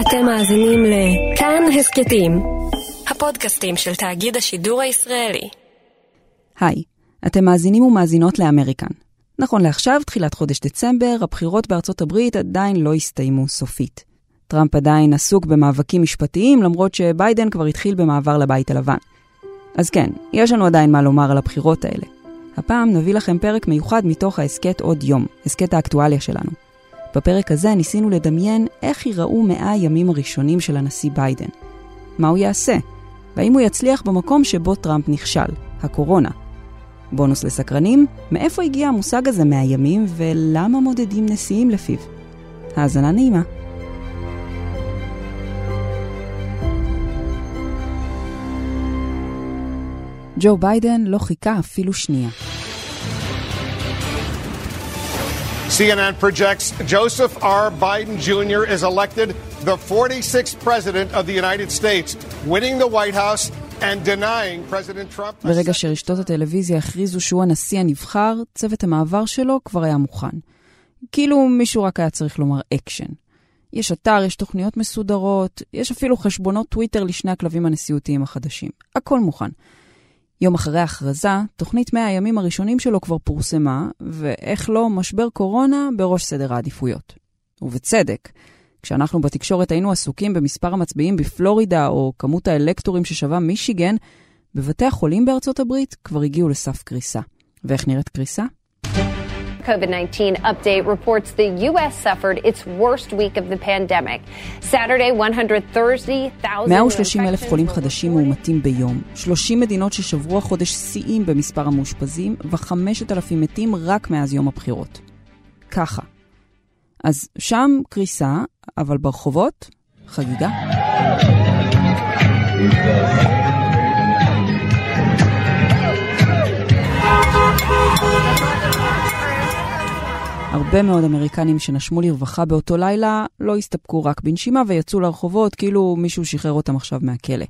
אתם מאזינים לכאן הסכתים, הפודקאסטים של תאגיד השידור הישראלי. היי, אתם מאזינים ומאזינות לאמריקן. נכון לעכשיו, תחילת חודש דצמבר, הבחירות בארצות הברית עדיין לא הסתיימו סופית. טראמפ עדיין עסוק במאבקים משפטיים, למרות שביידן כבר התחיל במעבר לבית הלבן. אז כן, יש לנו עדיין מה לומר על הבחירות האלה. הפעם נביא לכם פרק מיוחד מתוך ההסכת עוד יום, הסכת האקטואליה שלנו. בפרק הזה ניסינו לדמיין איך ייראו מאה הימים הראשונים של הנשיא ביידן. מה הוא יעשה? והאם הוא יצליח במקום שבו טראמפ נכשל, הקורונה. בונוס לסקרנים, מאיפה הגיע המושג הזה מהימים ולמה מודדים נשיאים לפיו? האזנה נעימה. ג'ו ביידן לא חיכה אפילו שנייה. CNN projects Joseph R. Biden Jr. is elected the 46th president of the United States, winning the White House and denying President Trump. ברגע שרשתות הטלוויזיה הכריזו שהוא הנשיא הנבחר, צוות המעבר שלו כבר היה מוכן. כאילו מישהו רק היה צריך לומר אקשן. יש אתר, יש תוכניות מסודרות, יש אפילו חשבונות טוויטר לשני הכלבים הנשיאותיים החדשים. הכל מוכן. יום אחרי ההכרזה, תוכנית 100 הימים הראשונים שלו כבר פורסמה, ואיך לא, משבר קורונה בראש סדר העדיפויות. ובצדק. כשאנחנו בתקשורת היינו עסוקים במספר המצביעים בפלורידה, או כמות האלקטורים ששווה מישיגן, בבתי החולים בארצות הברית כבר הגיעו לסף קריסה. ואיך נראית קריסה? COVID-19 update reports the U.S. suffered its worst week of the pandemic. Saturday, 130,000 130 אלף חולים חדשים מאומתים ביום, 30 מדינות ששברו החודש שיאים במספר המאושפזים, ו-5,000 מתים רק מאז יום הבחירות. ככה. אז שם קריסה, אבל ברחובות, חגיגה. הרבה מאוד אמריקנים שנשמו לרווחה באותו לילה לא הסתפקו רק בנשימה ויצאו לרחובות כאילו מישהו שחרר אותם עכשיו מהכלא.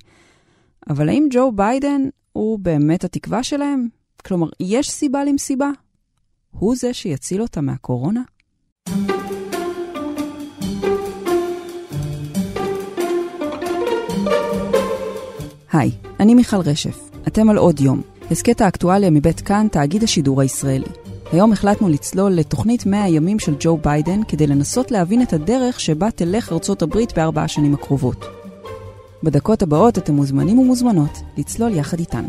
אבל האם ג'ו ביידן הוא באמת התקווה שלהם? כלומר, יש סיבה למסיבה? הוא זה שיציל אותם מהקורונה? היי, אני מיכל רשף. אתם על עוד יום. הסכת האקטואליה מבית כאן, תאגיד השידור הישראלי. היום החלטנו לצלול לתוכנית 100 הימים של ג'ו ביידן כדי לנסות להבין את הדרך שבה תלך ארצות הברית בארבע השנים הקרובות. בדקות הבאות אתם מוזמנים ומוזמנות לצלול יחד איתנו.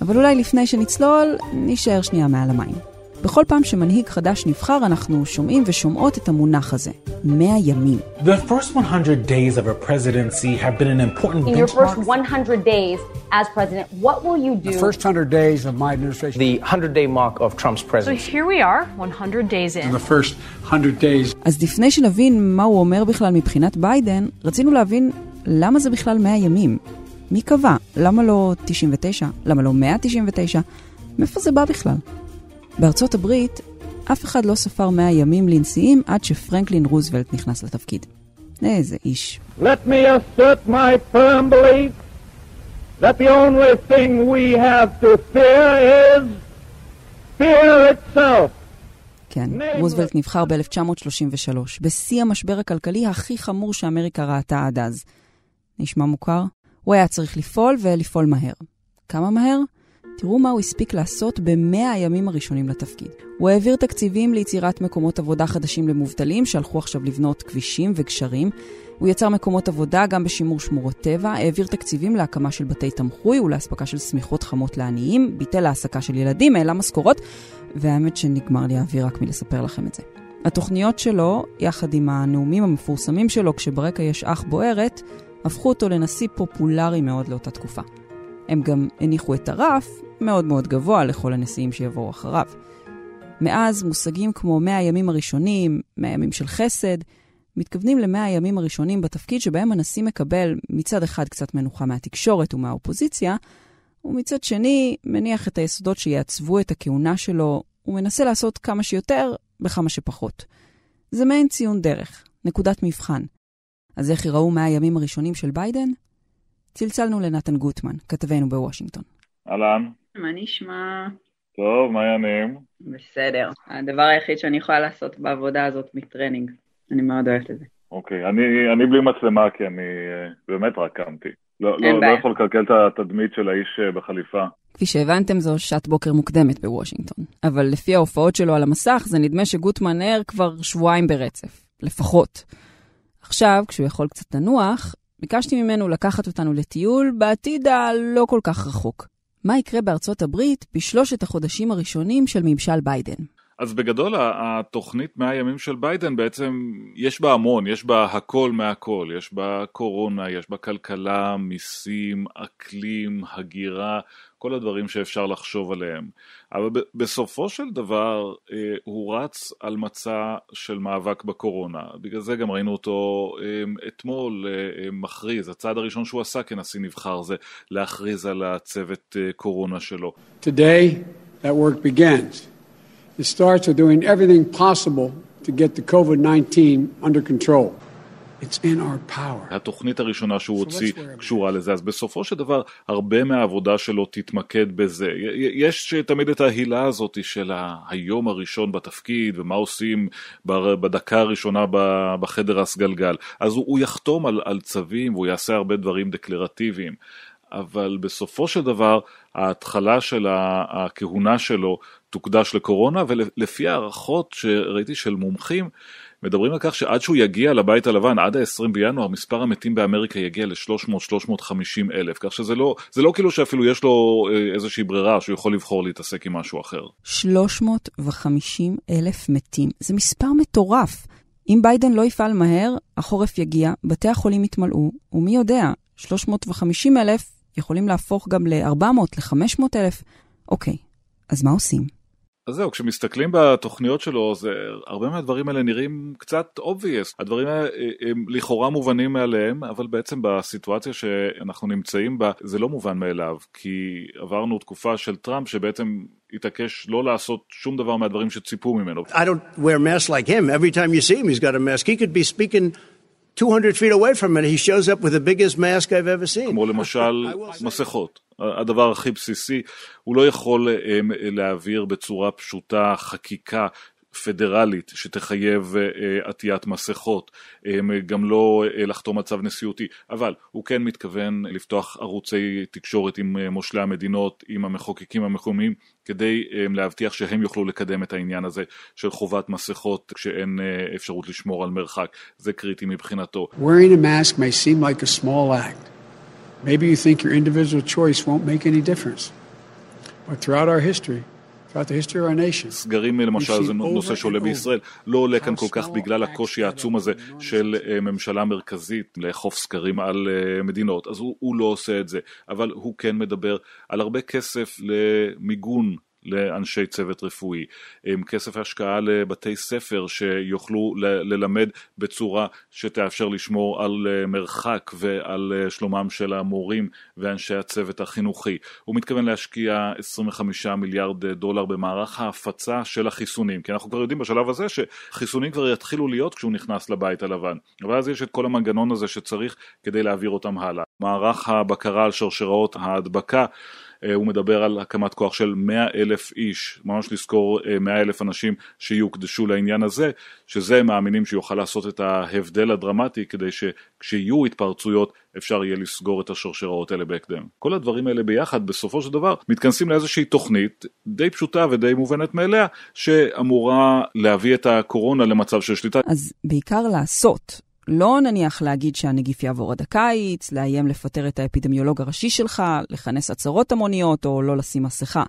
אבל אולי לפני שנצלול, נישאר שנייה מעל המים. בכל פעם שמנהיג חדש נבחר, אנחנו שומעים ושומעות את המונח הזה, 100 ימים. The first 100 days of a presidency have been an important In your first benchmark. 100 days as president, what will you do? The first 100 days of my administration. the 100 day mark of Trump's So presidency. here we are, 100 days in. the first 100 days אז לפני שנבין מה הוא אומר בכלל מבחינת ביידן, רצינו להבין למה זה בכלל 100 ימים. מי קבע? למה לא 99? למה לא 199? מאיפה זה בא בכלל? בארצות הברית, אף אחד לא ספר 100 ימים לנשיאים עד שפרנקלין רוזוולט נכנס לתפקיד. איזה איש. Let me assert my firm belief that the only thing we have to fear is fear itself. כן, רוזוולט נבחר ב-1933, בשיא המשבר הכלכלי הכי חמור שאמריקה ראתה עד אז. נשמע מוכר? הוא היה צריך לפעול ולפעול מהר. כמה מהר? תראו מה הוא הספיק לעשות במאה הימים הראשונים לתפקיד. הוא העביר תקציבים ליצירת מקומות עבודה חדשים למובטלים שהלכו עכשיו לבנות כבישים וגשרים. הוא יצר מקומות עבודה גם בשימור שמורות טבע, העביר תקציבים להקמה של בתי תמחוי ולאספקה של שמיכות חמות לעניים, ביטל העסקה של ילדים, העלה משכורות, והאמת שנגמר לי האוויר רק מלספר לכם את זה. התוכניות שלו, יחד עם הנאומים המפורסמים שלו כשברקע יש אח בוערת, הפכו אותו לנשיא פופולרי מאוד לאותה תקופה. הם גם הניחו את הרף מאוד מאוד גבוה לכל הנשיאים שיבואו אחריו. מאז מושגים כמו 100 הימים הראשונים, 100 ימים של חסד, מתכוונים ל-100 הימים הראשונים בתפקיד שבהם הנשיא מקבל מצד אחד קצת מנוחה מהתקשורת ומהאופוזיציה, ומצד שני מניח את היסודות שיעצבו את הכהונה שלו ומנסה לעשות כמה שיותר בכמה שפחות. זה מעין ציון דרך, נקודת מבחן. אז איך יראו 100 הימים הראשונים של ביידן? צלצלנו לנתן גוטמן, כתבנו בוושינגטון. אהלן, מה נשמע? טוב, מה העניינים? בסדר. הדבר היחיד שאני יכולה לעשות בעבודה הזאת מטרנינג. אני מאוד אוהבת את זה. אוקיי, אני, אני בלי מצלמה כי אני אה, באמת רק קמתי. לא, לא, לא יכול לקלקל את התדמית של האיש אה, בחליפה. כפי שהבנתם, זו שעת בוקר מוקדמת בוושינגטון. אבל לפי ההופעות שלו על המסך, זה נדמה שגוטמן ער כבר שבועיים ברצף. לפחות. עכשיו, כשהוא יכול קצת לנוח, ביקשתי ממנו לקחת אותנו לטיול בעתיד הלא כל כך רחוק. מה יקרה בארצות הברית בשלושת החודשים הראשונים של ממשל ביידן? אז בגדול התוכנית 100 ימים של ביידן בעצם יש בה המון, יש בה הכל מהכל, יש בה קורונה, יש בה כלכלה, מיסים, אקלים, הגירה, כל הדברים שאפשר לחשוב עליהם. אבל בסופו של דבר אה, הוא רץ על מצע של מאבק בקורונה. בגלל זה גם ראינו אותו אה, אתמול אה, מכריז, הצעד הראשון שהוא עשה כנשיא נבחר זה להכריז על הצוות קורונה שלו. Today that work begins. It starts with doing everything possible to get the COVID-19 under control. It's in our power. התוכנית הראשונה שהוא הוציא קשורה לזה, אז בסופו של דבר הרבה מהעבודה שלו תתמקד בזה. יש תמיד את ההילה הזאת של היום הראשון בתפקיד ומה עושים בדקה הראשונה בחדר הסגלגל. אז הוא יחתום על, על צווים והוא יעשה הרבה דברים דקלרטיביים. אבל בסופו של דבר ההתחלה של הכהונה שלו תוקדש לקורונה ולפי הערכות שראיתי של מומחים מדברים על כך שעד שהוא יגיע לבית הלבן, עד ה-20 בינואר, מספר המתים באמריקה יגיע ל-300-350 אלף, כך שזה לא, זה לא כאילו שאפילו יש לו אה, איזושהי ברירה שהוא יכול לבחור להתעסק עם משהו אחר. 350 אלף מתים, זה מספר מטורף. אם ביידן לא יפעל מהר, החורף יגיע, בתי החולים יתמלאו, ומי יודע, 350 אלף יכולים להפוך גם ל-400, ל-500 אלף. אוקיי, אז מה עושים? אז זהו, כשמסתכלים בתוכניות שלו, זה, הרבה מהדברים האלה נראים קצת obvious. הדברים האלה אה, הם לכאורה מובנים מאליהם, אבל בעצם בסיטואציה שאנחנו נמצאים בה, זה לא מובן מאליו, כי עברנו תקופה של טראמפ שבעצם התעקש לא לעשות שום דבר מהדברים שציפו ממנו. I don't wear masks like him. Every time you see him, he's got a mask. He could be speaking 200 feet away from it, he shows up with the biggest mask I've ever seen. כמו למשל מסכות. הדבר הכי בסיסי, הוא לא יכול אה, להעביר בצורה פשוטה חקיקה פדרלית שתחייב uh, עטיית מסכות, um, גם לא לחתום מצב נשיאותי, אבל הוא כן מתכוון לפתוח ערוצי תקשורת עם מושלי המדינות, עם המחוקקים המקומיים, כדי להבטיח שהם יוכלו לקדם את העניין הזה של חובת מסכות כשאין אפשרות לשמור על מרחק, זה קריטי מבחינתו. Wearing a mask may seem like a small act. Maybe you think your individual choice won't make any difference. But throughout our history, סגרים למשל זה נושא שעולה בישראל, לא עולה כאן כל כך בגלל הקושי העצום הזה של אה, ממשלה מרכזית לאכוף סגרים על אה, מדינות, אז הוא, הוא לא עושה את זה, אבל הוא כן מדבר על הרבה כסף למיגון לאנשי צוות רפואי, כסף השקעה לבתי ספר שיוכלו ללמד בצורה שתאפשר לשמור על אה, מרחק ועל אה, שלומם של המורים ואנשי הצוות החינוכי. הוא מתכוון להשקיע 25 מיליארד דולר במערך ההפצה של החיסונים, כי אנחנו כבר יודעים בשלב הזה שחיסונים כבר יתחילו להיות כשהוא נכנס לבית הלבן, אבל אז יש את כל המנגנון הזה שצריך כדי להעביר אותם הלאה. מערך הבקרה על שרשראות ההדבקה הוא מדבר על הקמת כוח של 100 אלף איש, ממש לזכור 100 אה, אלף אנשים שיוקדשו לעניין הזה, שזה מאמינים שיוכל לעשות את ההבדל הדרמטי כדי שכשיהיו התפרצויות אפשר יהיה לסגור את השרשראות האלה בהקדם. כל הדברים האלה ביחד בסופו של דבר מתכנסים לאיזושהי תוכנית די פשוטה ודי מובנת מאליה שאמורה להביא את הקורונה למצב של שליטה. אז בעיקר לעשות. לא נניח להגיד שהנגיף יעבור עד הקיץ, לאיים לפטר את האפידמיולוג הראשי שלך, לכנס עצרות המוניות או לא לשים מסכה.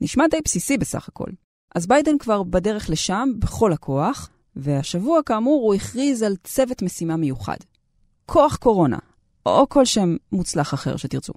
נשמע די בסיסי בסך הכל. אז ביידן כבר בדרך לשם בכל הכוח, והשבוע כאמור הוא הכריז על צוות משימה מיוחד. כוח קורונה, או כל שם מוצלח אחר שתרצו.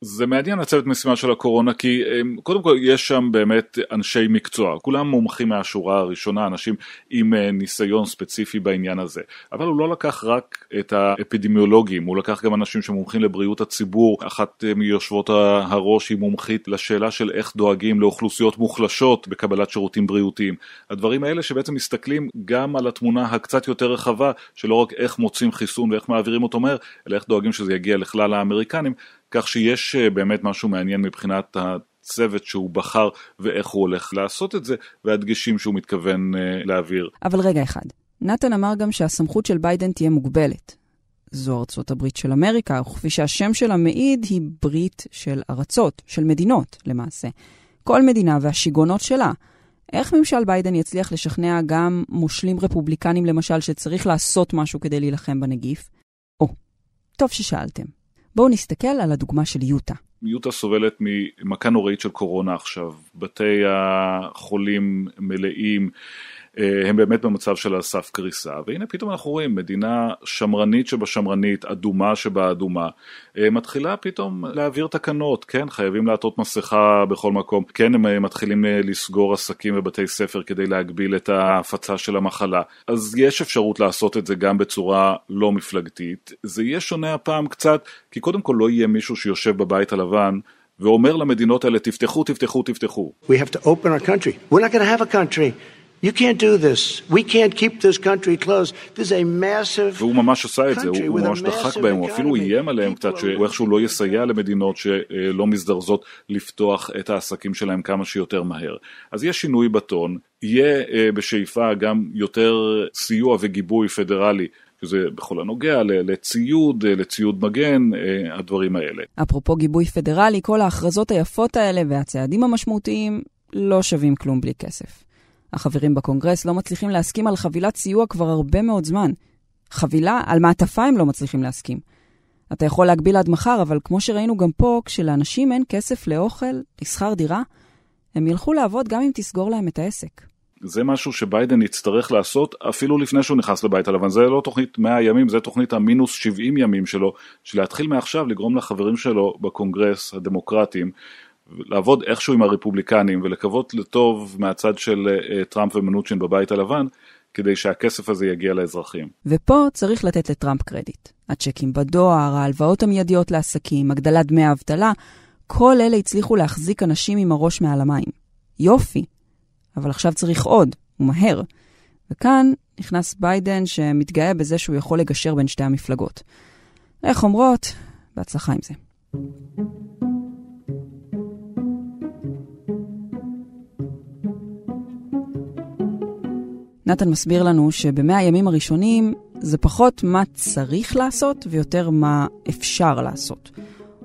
זה מעניין הצוות משימה של הקורונה כי קודם כל יש שם באמת אנשי מקצוע, כולם מומחים מהשורה הראשונה, אנשים עם אה, ניסיון ספציפי בעניין הזה, אבל הוא לא לקח רק את האפידמיולוגים, הוא לקח גם אנשים שמומחים לבריאות הציבור, אחת אה, מיושבות הראש היא מומחית לשאלה של איך דואגים לאוכלוסיות מוחלשות בקבלת שירותים בריאותיים, הדברים האלה שבעצם מסתכלים גם על התמונה הקצת יותר רחבה של לא רק איך מוצאים חיסון ואיך מעבירים אותו מהר, אלא איך דואגים שזה יגיע לכלל האמריקנים כך שיש אה, באמת משהו מעניין מבחינת הצוות שהוא בחר ואיך הוא הולך לעשות את זה, והדגשים שהוא מתכוון להעביר. אבל רגע אחד, נתן אמר גם שהסמכות של ביידן תהיה מוגבלת. זו ארצות הברית של אמריקה, וכפי שהשם שלה מעיד, היא ברית של ארצות, של מדינות למעשה. כל מדינה והשיגעונות שלה. איך ממשל ביידן יצליח לשכנע גם מושלים רפובליקנים למשל שצריך לעשות משהו כדי להילחם בנגיף? או, טוב ששאלתם. בואו נסתכל על הדוגמה של יוטה. יוטה סובלת ממכה נוראית של קורונה עכשיו. בתי החולים מלאים. אה, הם באמת במצב של על סף קריסה, והנה פתאום אנחנו רואים מדינה שמרנית שבשמרנית, אדומה שבאדומה, אה, מתחילה פתאום להעביר תקנות, כן, חייבים לעטות מסכה בכל מקום, כן, הם אה, מתחילים לסגור עסקים ובתי ספר כדי להגביל את ההפצה של המחלה, אז יש אפשרות לעשות את זה גם בצורה לא מפלגתית, זה יהיה שונה הפעם קצת, כי קודם כל לא יהיה מישהו שיושב בבית הלבן ואומר למדינות האלה תפתחו, תפתחו, תפתחו. We have to open our country. We're not going to have a country. You can't do this. We can't keep this country closed. This is a massive והוא ממש עשה את זה, הוא ממש דחק בהם, הוא אפילו איים עליהם קצת שהוא איכשהו לא יסייע למדינות שלא מזדרזות לפתוח את העסקים שלהם כמה שיותר מהר. אז יש שינוי בטון, יהיה בשאיפה גם יותר סיוע וגיבוי פדרלי שזה בכל הנוגע לציוד, לציוד מגן, הדברים האלה. אפרופו גיבוי פדרלי, כל ההכרזות היפות האלה והצעדים המשמעותיים לא שווים כלום בלי כסף. החברים בקונגרס לא מצליחים להסכים על חבילת סיוע כבר הרבה מאוד זמן. חבילה, על מעטפה הם לא מצליחים להסכים. אתה יכול להגביל עד מחר, אבל כמו שראינו גם פה, כשלאנשים אין כסף לאוכל, לשכר דירה, הם ילכו לעבוד גם אם תסגור להם את העסק. זה משהו שביידן יצטרך לעשות אפילו לפני שהוא נכנס לבית הלבן. זה לא תוכנית 100 ימים, זה תוכנית המינוס 70 ימים שלו, של להתחיל מעכשיו לגרום לחברים שלו בקונגרס, הדמוקרטים, לעבוד איכשהו עם הרפובליקנים ולקוות לטוב מהצד של אה, טראמפ ומנוצ'ין בבית הלבן, כדי שהכסף הזה יגיע לאזרחים. ופה צריך לתת לטראמפ קרדיט. הצ'קים בדואר, ההלוואות המיידיות לעסקים, הגדלת דמי האבטלה, כל אלה הצליחו להחזיק אנשים עם הראש מעל המים. יופי, אבל עכשיו צריך עוד, ומהר. וכאן נכנס ביידן שמתגאה בזה שהוא יכול לגשר בין שתי המפלגות. איך אומרות? בהצלחה עם זה. נתן מסביר לנו שבמאה הימים הראשונים זה פחות מה צריך לעשות ויותר מה אפשר לעשות.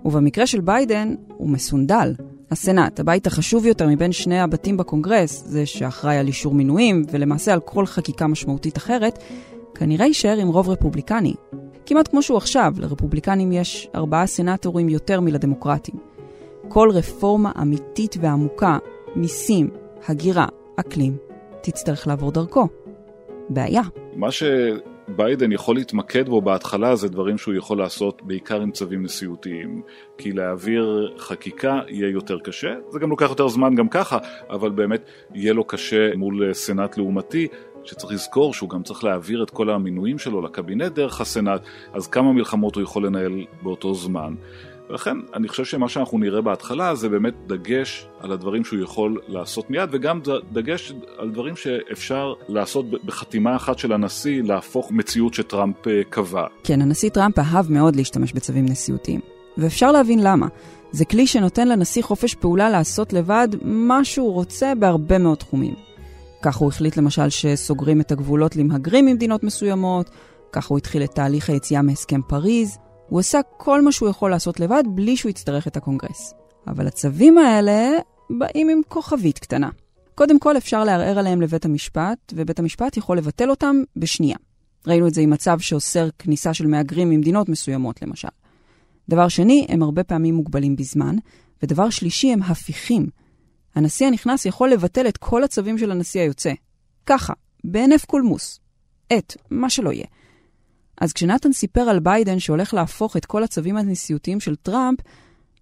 ובמקרה של ביידן הוא מסונדל. הסנאט, הבית החשוב יותר מבין שני הבתים בקונגרס, זה שאחראי על אישור מינויים ולמעשה על כל חקיקה משמעותית אחרת, כנראה יישאר עם רוב רפובליקני. כמעט כמו שהוא עכשיו, לרפובליקנים יש ארבעה סנאטורים יותר מלדמוקרטים. כל רפורמה אמיתית ועמוקה, מיסים, הגירה, אקלים, תצטרך לעבור דרכו. בעיה. מה שביידן יכול להתמקד בו בהתחלה זה דברים שהוא יכול לעשות בעיקר עם צווים נשיאותיים. כי להעביר חקיקה יהיה יותר קשה, זה גם לוקח יותר זמן גם ככה, אבל באמת יהיה לו קשה מול סנאט לעומתי. שצריך לזכור שהוא גם צריך להעביר את כל המינויים שלו לקבינט דרך הסנאט, אז כמה מלחמות הוא יכול לנהל באותו זמן. ולכן אני חושב שמה שאנחנו נראה בהתחלה זה באמת דגש על הדברים שהוא יכול לעשות מיד וגם דגש על דברים שאפשר לעשות בחתימה אחת של הנשיא להפוך מציאות שטראמפ אה, קבע. כן, הנשיא טראמפ אהב מאוד להשתמש בצווים נשיאותיים. ואפשר להבין למה. זה כלי שנותן לנשיא חופש פעולה לעשות לבד מה שהוא רוצה בהרבה מאוד תחומים. כך הוא החליט למשל שסוגרים את הגבולות למהגרים ממדינות מסוימות, כך הוא התחיל את תהליך היציאה מהסכם פריז, הוא עשה כל מה שהוא יכול לעשות לבד בלי שהוא יצטרך את הקונגרס. אבל הצווים האלה באים עם כוכבית קטנה. קודם כל אפשר לערער עליהם לבית המשפט, ובית המשפט יכול לבטל אותם בשנייה. ראינו את זה עם מצב שאוסר כניסה של מהגרים ממדינות מסוימות, למשל. דבר שני, הם הרבה פעמים מוגבלים בזמן, ודבר שלישי, הם הפיכים. הנשיא הנכנס יכול לבטל את כל הצווים של הנשיא היוצא. ככה, בהינף קולמוס. את, מה שלא יהיה. אז כשנתן סיפר על ביידן שהולך להפוך את כל הצווים הנשיאותיים של טראמפ,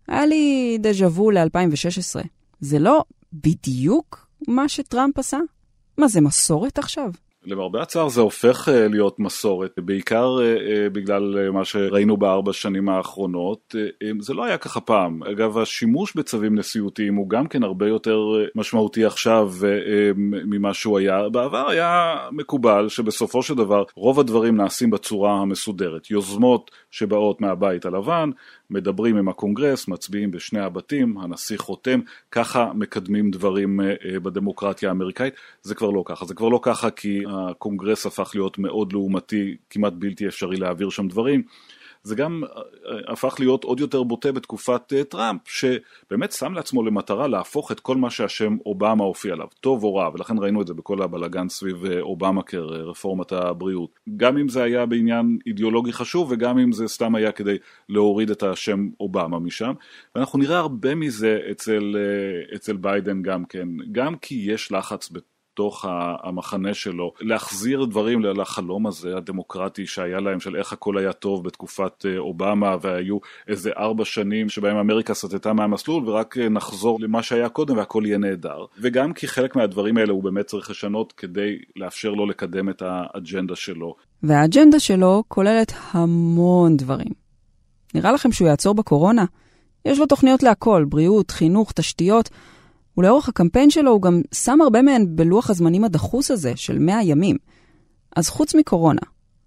היה לי דז'ה וו ל-2016. זה לא בדיוק מה שטראמפ עשה? מה, זה מסורת עכשיו? למרבה הצער זה הופך אה, להיות מסורת, בעיקר אה, אה, בגלל מה שראינו בארבע שנים האחרונות. זה לא היה ככה פעם. אגב, השימוש בצווים נשיאותיים הוא גם כן הרבה יותר משמעותי עכשיו ממה שהוא היה. בעבר היה מקובל שבסופו של דבר רוב הדברים נעשים בצורה המסודרת. יוזמות שבאות מהבית הלבן, מדברים עם הקונגרס, מצביעים בשני הבתים, הנשיא חותם, ככה מקדמים דברים בדמוקרטיה האמריקאית. זה כבר לא ככה, זה כבר לא ככה כי הקונגרס הפך להיות מאוד לעומתי, כמעט בלתי אפשרי להעביר שם דברים. זה גם אה, אה, הפך להיות עוד יותר בוטה בתקופת אה, טראמפ, שבאמת שם לעצמו למטרה להפוך את כל מה שהשם אובמה הופיע עליו, טוב או רע, ולכן ראינו את זה בכל הבלגן סביב אובמה קר, רפורמת הבריאות. גם אם זה היה בעניין אידיאולוגי חשוב, וגם אם זה סתם היה כדי להוריד את השם אובמה משם. ואנחנו נראה הרבה מזה אצל, אצל ביידן גם כן, גם כי יש לחץ בתוך המחנה שלו, להחזיר דברים לחלום הזה הדמוקרטי שהיה להם, של איך הכל היה טוב בתקופת אה, אובמה, והיו איזה ארבע שנים שבהם אמריקה סטתה מהמסלול, ורק אה, נחזור למה שהיה קודם והכל יהיה נהדר. וגם כי חלק מהדברים האלה הוא באמת צריך לשנות כדי לאפשר לו לקדם את האג'נדה שלו. והאג'נדה שלו כוללת המון דברים. נראה לכם שהוא יעצור בקורונה? יש לו תוכניות להכל, בריאות, חינוך, תשתיות. ולאורך הקמפיין שלו הוא גם שם הרבה מהן בלוח הזמנים הדחוס הזה של 100 ימים. אז חוץ מקורונה,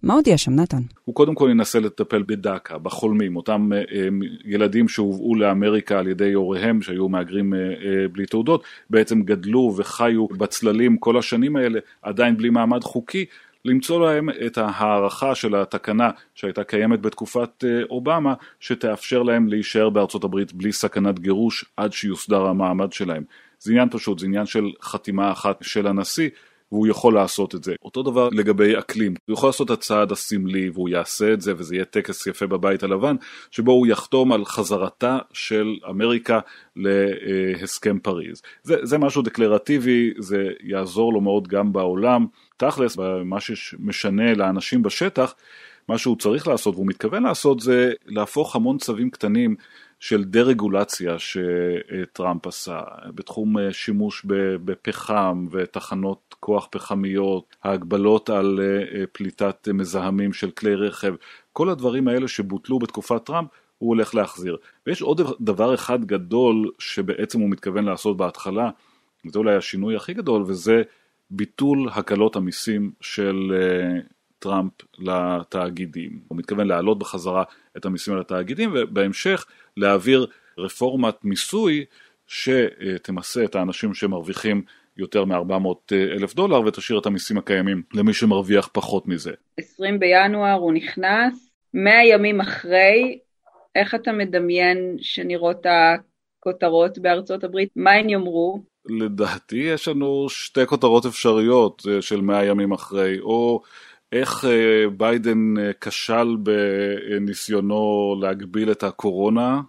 מה עוד יש שם, נתן? הוא קודם כל ינסה לטפל בדאקה, בחולמים, אותם אה, אה, ילדים שהובאו לאמריקה על ידי הוריהם, שהיו מהגרים אה, אה, בלי תעודות, בעצם גדלו וחיו בצללים כל השנים האלה, עדיין בלי מעמד חוקי, למצוא להם את ההערכה של התקנה שהייתה קיימת בתקופת אה, אובמה, שתאפשר להם להישאר בארצות הברית בלי סכנת גירוש עד שיוסדר המעמד שלהם. זה עניין פשוט, זה עניין של חתימה אחת של הנשיא, והוא יכול לעשות את זה. אותו דבר לגבי אקלים, הוא יכול לעשות את הצעד הסמלי והוא יעשה את זה וזה יהיה טקס יפה בבית הלבן, שבו הוא יחתום על חזרתה של אמריקה להסכם פריז. זה, זה משהו דקלרטיבי, זה יעזור לו מאוד גם בעולם. תכלס, מה שמשנה לאנשים בשטח, מה שהוא צריך לעשות והוא מתכוון לעשות זה להפוך המון צווים קטנים של דה-רגולציה שטראמפ עשה בתחום אה, שימוש בפחם ותחנות כוח פחמיות, ההגבלות על אה, פליטת מזהמים של כלי רכב, כל הדברים האלה שבוטלו בתקופת טראמפ הוא הולך להחזיר. ויש עוד דבר אחד גדול שבעצם הוא מתכוון לעשות בהתחלה, וזה אולי השינוי הכי גדול, וזה ביטול הקלות המיסים של אה, טראמפ לתאגידים. הוא מתכוון להעלות בחזרה את המיסים על התאגידים ובהמשך להעביר רפורמת מיסוי שתמסה את האנשים שמרוויחים יותר מ-400 אלף דולר ותשאיר את המיסים הקיימים למי שמרוויח פחות מזה. 20 בינואר הוא נכנס, 100 ימים אחרי, איך אתה מדמיין שנראות הכותרות בארצות הברית? מה הן יאמרו? לדעתי יש לנו שתי כותרות אפשריות אה, של 100 ימים אחרי, או איך אה, ביידן אה, כשל בניסיונו להגביל את הקורונה,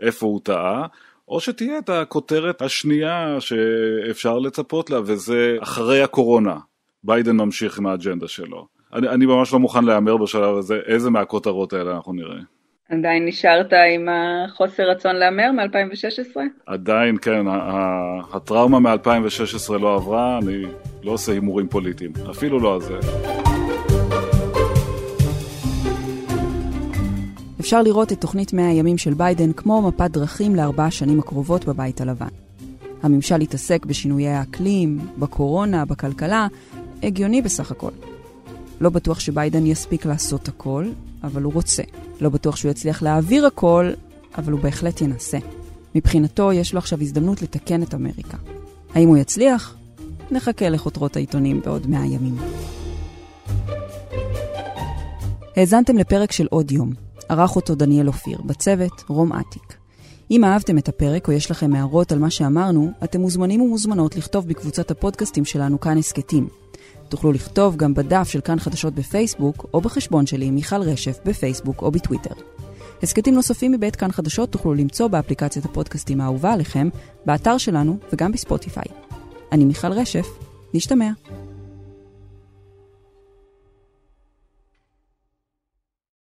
איפה הוא טעה, או שתהיה את הכותרת השנייה שאפשר לצפות לה, וזה אחרי הקורונה. ביידן ממשיך עם האג'נדה שלו. אני, אני ממש לא מוכן להמר בשלב הזה איזה מהכותרות האלה אנחנו נראה. עדיין נשארת עם החוסר רצון להמר מ-2016? עדיין, כן. הטראומה מ-2016 לא עברה, אני לא עושה הימורים פוליטיים. אפילו לא על זה. אפשר לראות את תוכנית 100 הימים של ביידן כמו מפת דרכים לארבע השנים הקרובות בבית הלבן. הממשל יתעסק בשינויי האקלים, בקורונה, בכלכלה, הגיוני בסך הכל. לא בטוח שביידן יספיק לעשות הכל, אבל הוא רוצה. לא בטוח שהוא יצליח להעביר הכל, אבל הוא בהחלט ינסה. מבחינתו, יש לו עכשיו הזדמנות לתקן את אמריקה. האם הוא יצליח? נחכה לכותרות העיתונים בעוד מאה ימים. האזנתם לפרק של עוד יום. ערך אותו דניאל אופיר, בצוות רום אטיק. אם אהבתם את הפרק או יש לכם הערות על מה שאמרנו, אתם מוזמנים ומוזמנות לכתוב בקבוצת הפודקאסטים שלנו כאן הסכתים. תוכלו לכתוב גם בדף של כאן חדשות בפייסבוק, או בחשבון שלי, מיכל רשף, בפייסבוק או בטוויטר. הסכתים נוספים מבית כאן חדשות תוכלו למצוא באפליקציית הפודקאסטים האהובה עליכם, באתר שלנו וגם בספוטיפיי. אני מיכל רשף, נשתמע.